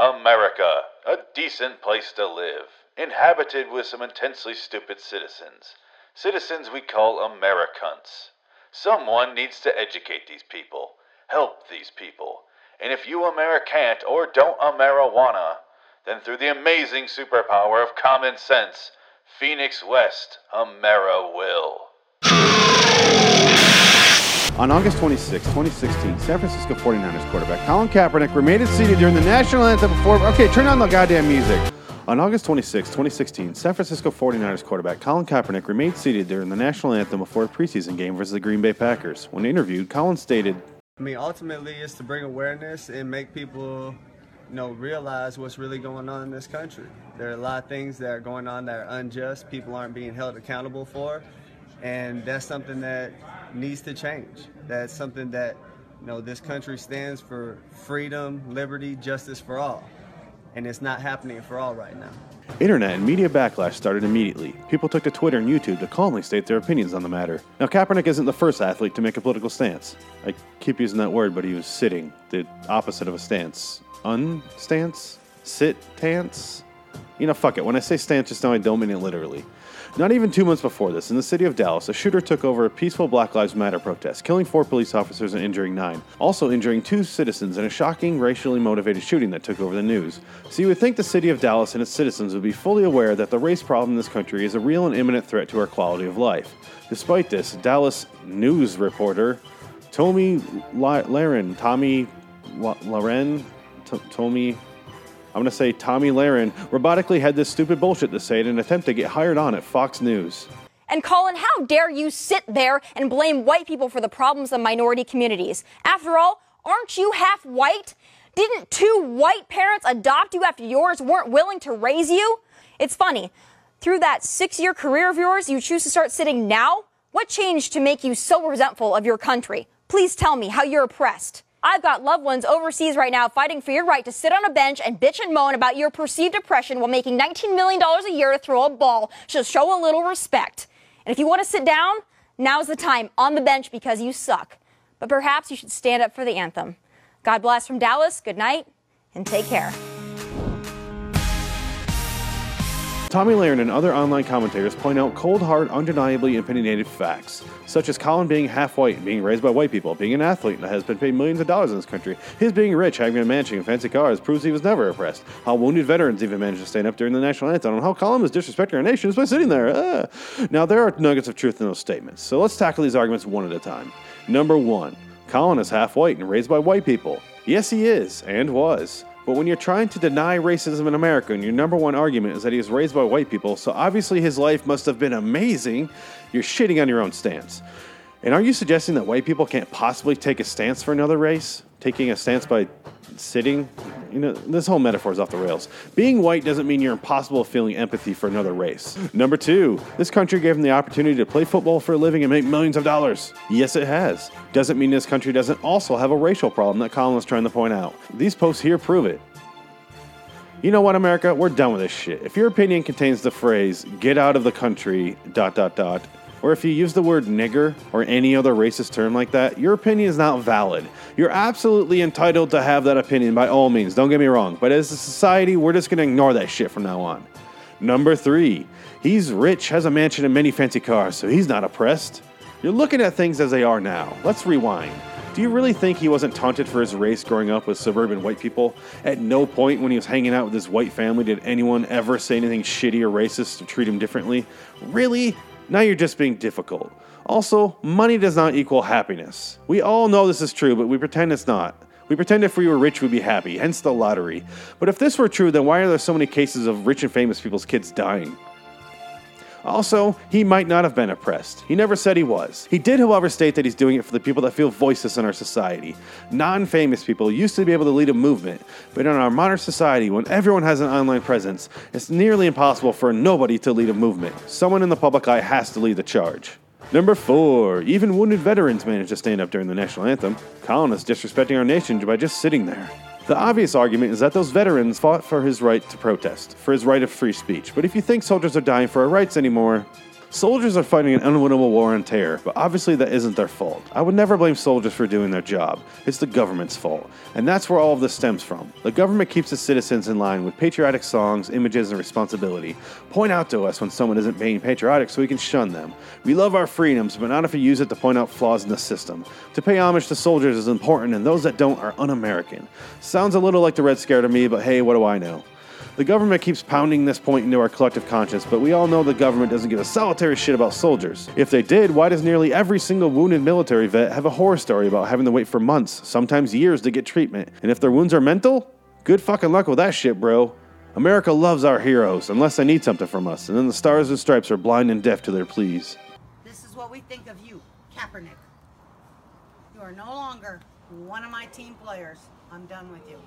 America, a decent place to live, inhabited with some intensely stupid citizens. Citizens we call Americans. Someone needs to educate these people, help these people. And if you American't or don't Amerijuana, then through the amazing superpower of common sense, Phoenix West Amera will. On August 26, 2016, San Francisco 49ers quarterback Colin Kaepernick remained seated during the national anthem before. Okay, turn on the goddamn music. On August 26, 2016, San Francisco 49ers quarterback Colin Kaepernick remained seated during the national anthem before a preseason game versus the Green Bay Packers. When interviewed, Colin stated, I mean, ultimately, it's to bring awareness and make people, you know, realize what's really going on in this country. There are a lot of things that are going on that are unjust. People aren't being held accountable for, and that's something that needs to change. That's something that, you know, this country stands for freedom, liberty, justice for all, and it's not happening for all right now. Internet and media backlash started immediately. People took to Twitter and YouTube to calmly state their opinions on the matter. Now, Kaepernick isn't the first athlete to make a political stance. I keep using that word, but he was sitting, the opposite of a stance. Unstance? Sit tance? You know, fuck it. When I say stance just now, I don't mean it literally. Not even two months before this, in the city of Dallas, a shooter took over a peaceful Black Lives Matter protest, killing four police officers and injuring nine, also injuring two citizens in a shocking, racially motivated shooting that took over the news. So you would think the city of Dallas and its citizens would be fully aware that the race problem in this country is a real and imminent threat to our quality of life. Despite this, Dallas news reporter Tomi Lahren, Tomi Lahren, Tomi I'm going to say Tomi Lahren robotically had this stupid bullshit to say in an attempt to get hired on at Fox News. And Colin, how dare you sit there and blame white people for the problems of minority communities? After all, aren't you half white? Didn't two white parents adopt you after yours weren't willing to raise you? It's funny. Through that six year career of yours, you choose to start sitting now? What changed to make you so resentful of your country? Please tell me how you're oppressed. I've got loved ones overseas right now fighting for your right to sit on a bench and bitch and moan about your perceived oppression while making $19 million a year to throw a ball. So show a little respect. And if you want to sit down, now's the time on the bench because you suck. But perhaps you should stand up for the anthem. God bless from Dallas. Good night and take care. Tomi Lahren and other online commentators point out cold, hard, undeniably opinionated facts, such as Colin being half white, being raised by white people, being an athlete that has been paid millions of dollars in this country, his being rich, having a mansion and fancy cars proves he was never oppressed, how wounded veterans even managed to stand up during the national anthem, and how Colin was disrespecting our nation just by sitting there. Now, there are nuggets of truth in those statements, so let's tackle these arguments one at a time. Number one, Colin is half white and raised by white people. Yes, he is, and was. But when you're trying to deny racism in America and your number one argument is that he was raised by white people, so obviously his life must have been amazing, you're shitting on your own stance. And are you suggesting that white people can't possibly take a stance for another race? Taking a stance by sitting? You know, this whole metaphor is off the rails. Being white doesn't mean you're impossible of feeling empathy for another race. Number two, this country gave him the opportunity to play football for a living and make millions of dollars. Yes, it has. Doesn't mean this country doesn't also have a racial problem that Colin was trying to point out. These posts here prove it. You know what, America? We're done with this shit. If your opinion contains the phrase, get out of the country, dot, dot, dot, or if you use the word nigger or any other racist term like that, your opinion is not valid. You're absolutely entitled to have that opinion by all means, don't get me wrong, but as a society, we're just gonna ignore that shit from now on. Number three, he's rich, has a mansion and many fancy cars, so he's not oppressed. You're looking at things as they are now. Let's rewind. Do you really think he wasn't taunted for his race growing up with suburban white people? At no point when he was hanging out with his white family did anyone ever say anything shitty or racist to treat him differently? Really? Now you're just being difficult. Also, money does not equal happiness. We all know this is true, but we pretend it's not. We pretend if we were rich, we'd be happy, hence the lottery. But if this were true, then why are there so many cases of rich and famous people's kids dying? Also, he might not have been oppressed. He never said he was. He did, however, state that he's doing it for the people that feel voiceless in our society. Non famous people used to be able to lead a movement, but in our modern society, when everyone has an online presence, it's nearly impossible for nobody to lead a movement. Someone in the public eye has to lead the charge. Number four, even wounded veterans managed to stand up during the national anthem. Colin is disrespecting our nation by just sitting there. The obvious argument is that those veterans fought for his right to protest, for his right of free speech. But if you think soldiers are dying for our rights anymore, Soldiers are fighting an unwinnable war on terror, but obviously that isn't their fault. I would never blame soldiers for doing their job. It's the government's fault. And that's where all of this stems from. The government keeps its citizens in line with patriotic songs, images, and responsibility. Point out to us when someone isn't being patriotic so we can shun them. We love our freedoms, but not if we use it to point out flaws in the system. To pay homage to soldiers is important, and those that don't are un American. Sounds a little like the Red Scare to me, but hey, what do I know? The government keeps pounding this point into our collective conscience, but we all know the government doesn't give a solitary shit about soldiers. If they did, why does nearly every single wounded military vet have a horror story about having to wait for months, sometimes years, to get treatment? And if their wounds are mental, good fucking luck with that shit, bro. America loves our heroes, unless they need something from us, and then the stars and stripes are blind and deaf to their pleas. This is what we think of you, Kaepernick. You are no longer one of my team players. I'm done with you.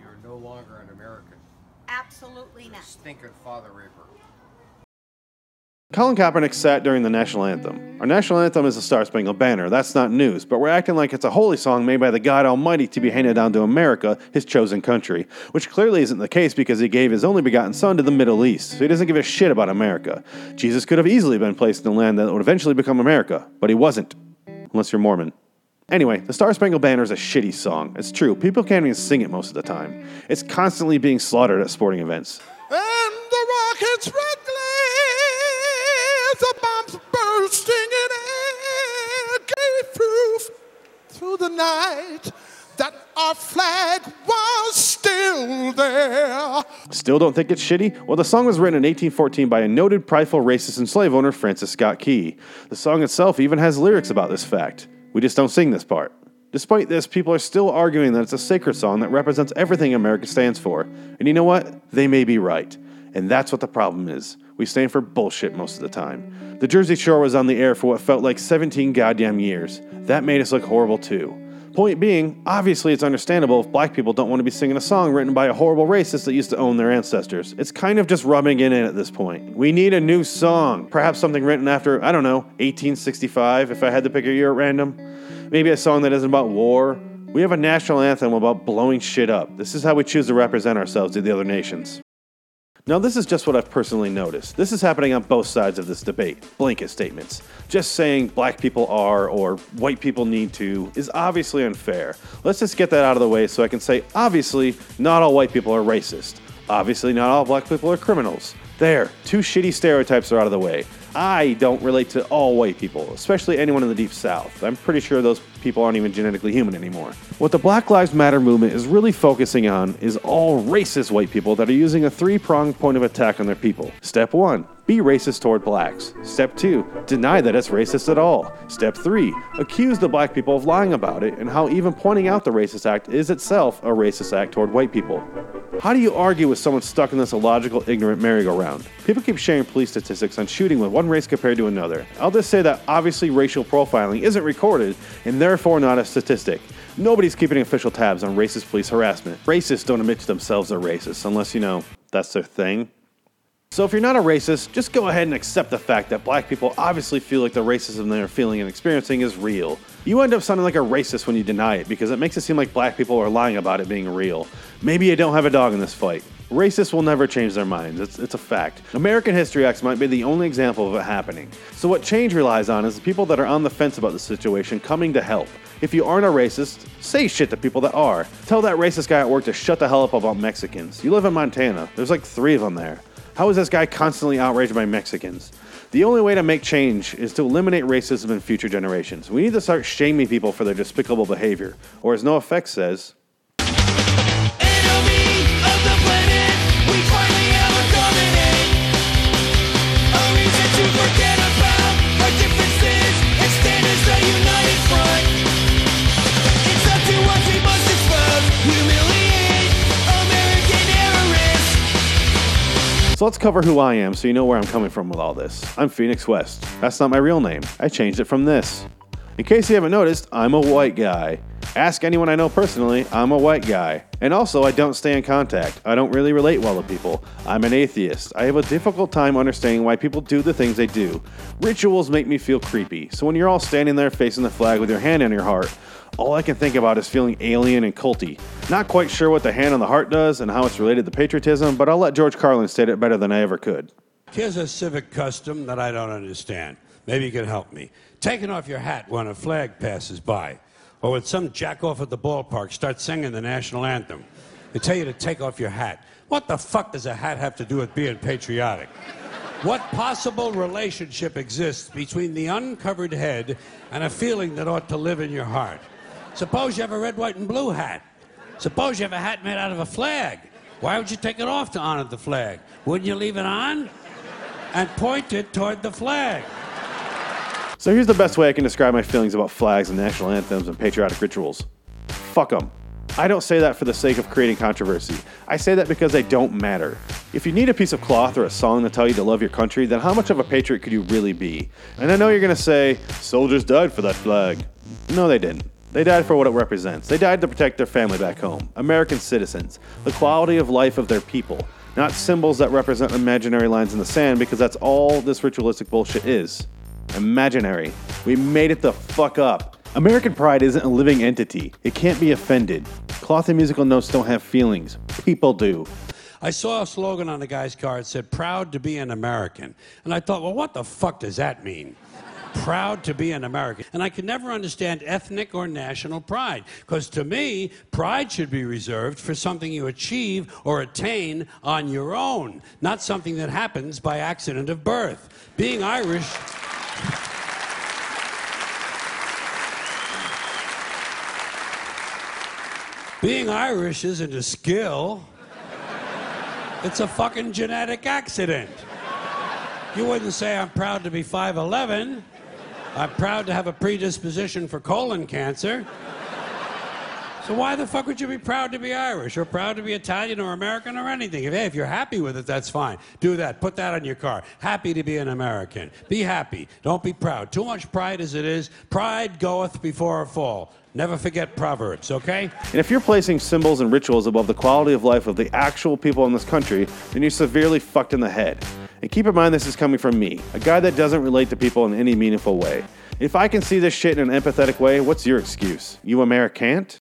You're no longer an American. Absolutely not. Stinking father raper. Colin Kaepernick sat during the national anthem. Our national anthem is the Star Spangled Banner. That's not news, but we're acting like it's a holy song made by the God Almighty to be handed down to America, his chosen country, which clearly isn't the case because he gave his only begotten son to the Middle East, so he doesn't give a shit about America. Jesus could have easily been placed in the land that would eventually become America, but he wasn't. Unless you're Mormon. Anyway, the Star Spangled Banner is a shitty song. It's true, people can't even sing it most of the time. It's constantly being slaughtered at sporting events. And the rockets red glares, the bombs bursting in air gave proof through the night that our flag was still there. Still don't think it's shitty? Well, the song was written in 1814 by a noted prideful racist and slave owner, Francis Scott Key. The song itself even has lyrics about this fact. We just don't sing this part. Despite this, people are still arguing that it's a sacred song that represents everything America stands for. And you know what? They may be right. And that's what the problem is. We stand for bullshit most of the time. The Jersey Shore was on the air for what felt like 17 goddamn years. That made us look horrible too. Point being, obviously it's understandable if black people don't want to be singing a song written by a horrible racist that used to own their ancestors. It's kind of just rubbing it in at this point. We need a new song. Perhaps something written after, I don't know, 1865, if I had to pick a year at random. Maybe a song that isn't about war. We have a national anthem about blowing shit up. This is how we choose to represent ourselves to the other nations. Now, this is just what I've personally noticed. This is happening on both sides of this debate. Blanket statements. Just saying black people are or white people need to is obviously unfair. Let's just get that out of the way so I can say, obviously, not all white people are racist. Obviously, not all black people are criminals. There, two shitty stereotypes are out of the way. I don't relate to all white people, especially anyone in the Deep South. I'm pretty sure those people aren't even genetically human anymore. What the Black Lives Matter movement is really focusing on is all racist white people that are using a three pronged point of attack on their people. Step one be racist toward blacks. Step 2, deny that it's racist at all. Step 3, accuse the black people of lying about it and how even pointing out the racist act is itself a racist act toward white people. How do you argue with someone stuck in this illogical, ignorant merry-go-round? People keep sharing police statistics on shooting with one race compared to another. I'll just say that obviously racial profiling isn't recorded and therefore not a statistic. Nobody's keeping official tabs on racist police harassment. Racists don't admit to themselves they're racist unless, you know, that's their thing. So if you're not a racist, just go ahead and accept the fact that black people obviously feel like the racism they're feeling and experiencing is real. You end up sounding like a racist when you deny it because it makes it seem like black people are lying about it being real. Maybe you don't have a dog in this fight. Racists will never change their minds. It's, it's a fact. American History X might be the only example of it happening. So, what change relies on is the people that are on the fence about the situation coming to help. If you aren't a racist, say shit to people that are. Tell that racist guy at work to shut the hell up about Mexicans. You live in Montana, there's like three of them there. How is this guy constantly outraged by Mexicans? The only way to make change is to eliminate racism in future generations. We need to start shaming people for their despicable behavior. Or, as NOFX says, So let's cover who I am so you know where I'm coming from with all this. I'm Phoenix West. That's not my real name. I changed it from this. In case you haven't noticed, I'm a white guy. Ask anyone I know personally, I'm a white guy. And also, I don't stay in contact. I don't really relate well to people. I'm an atheist. I have a difficult time understanding why people do the things they do. Rituals make me feel creepy. So when you're all standing there facing the flag with your hand on your heart, all I can think about is feeling alien and culty. Not quite sure what the hand on the heart does and how it's related to patriotism, but I'll let George Carlin state it better than I ever could. Here's a civic custom that I don't understand. Maybe you can help me. Taking off your hat when a flag passes by, or when some jackoff at the ballpark starts singing the national anthem. They tell you to take off your hat. What the fuck does a hat have to do with being patriotic? What possible relationship exists between the uncovered head and a feeling that ought to live in your heart? Suppose you have a red, white, and blue hat. Suppose you have a hat made out of a flag. Why would you take it off to honor the flag? Wouldn't you leave it on and point it toward the flag? So here's the best way I can describe my feelings about flags and national anthems and patriotic rituals. Fuck them. I don't say that for the sake of creating controversy. I say that because they don't matter. If you need a piece of cloth or a song to tell you to love your country, then how much of a patriot could you really be? And I know you're gonna say, soldiers died for that flag. No, they didn't. They died for what it represents. They died to protect their family back home, American citizens, the quality of life of their people, not symbols that represent imaginary lines in the sand because that's all this ritualistic bullshit is. Imaginary. We made it the fuck up. American pride isn't a living entity. It can't be offended. Cloth and musical notes don't have feelings. People do. I saw a slogan on the guy's car. It said, Proud to be an American. And I thought, well, what the fuck does that mean? Proud to be an American. And I can never understand ethnic or national pride. Because to me, pride should be reserved for something you achieve or attain on your own, not something that happens by accident of birth. Being Irish. Being Irish isn't a skill. It's a fucking genetic accident. You wouldn't say I'm proud to be 5'11. I'm proud to have a predisposition for colon cancer. So why the fuck would you be proud to be Irish or proud to be Italian or American or anything? If, hey, if you're happy with it, that's fine. Do that. Put that on your car. Happy to be an American. Be happy. Don't be proud. Too much pride as it is. Pride goeth before a fall. Never forget Proverbs, okay? And if you're placing symbols and rituals above the quality of life of the actual people in this country, then you're severely fucked in the head. And keep in mind this is coming from me, a guy that doesn't relate to people in any meaningful way. If I can see this shit in an empathetic way, what's your excuse? You American't?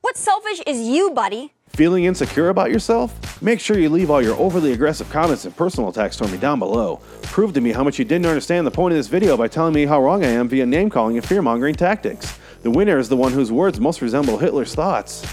What's selfish is you, buddy. Feeling insecure about yourself? Make sure you leave all your overly aggressive comments and personal attacks toward me down below. Prove to me how much you didn't understand the point of this video by telling me how wrong I am via name calling and fear mongering tactics. The winner is the one whose words most resemble Hitler's thoughts.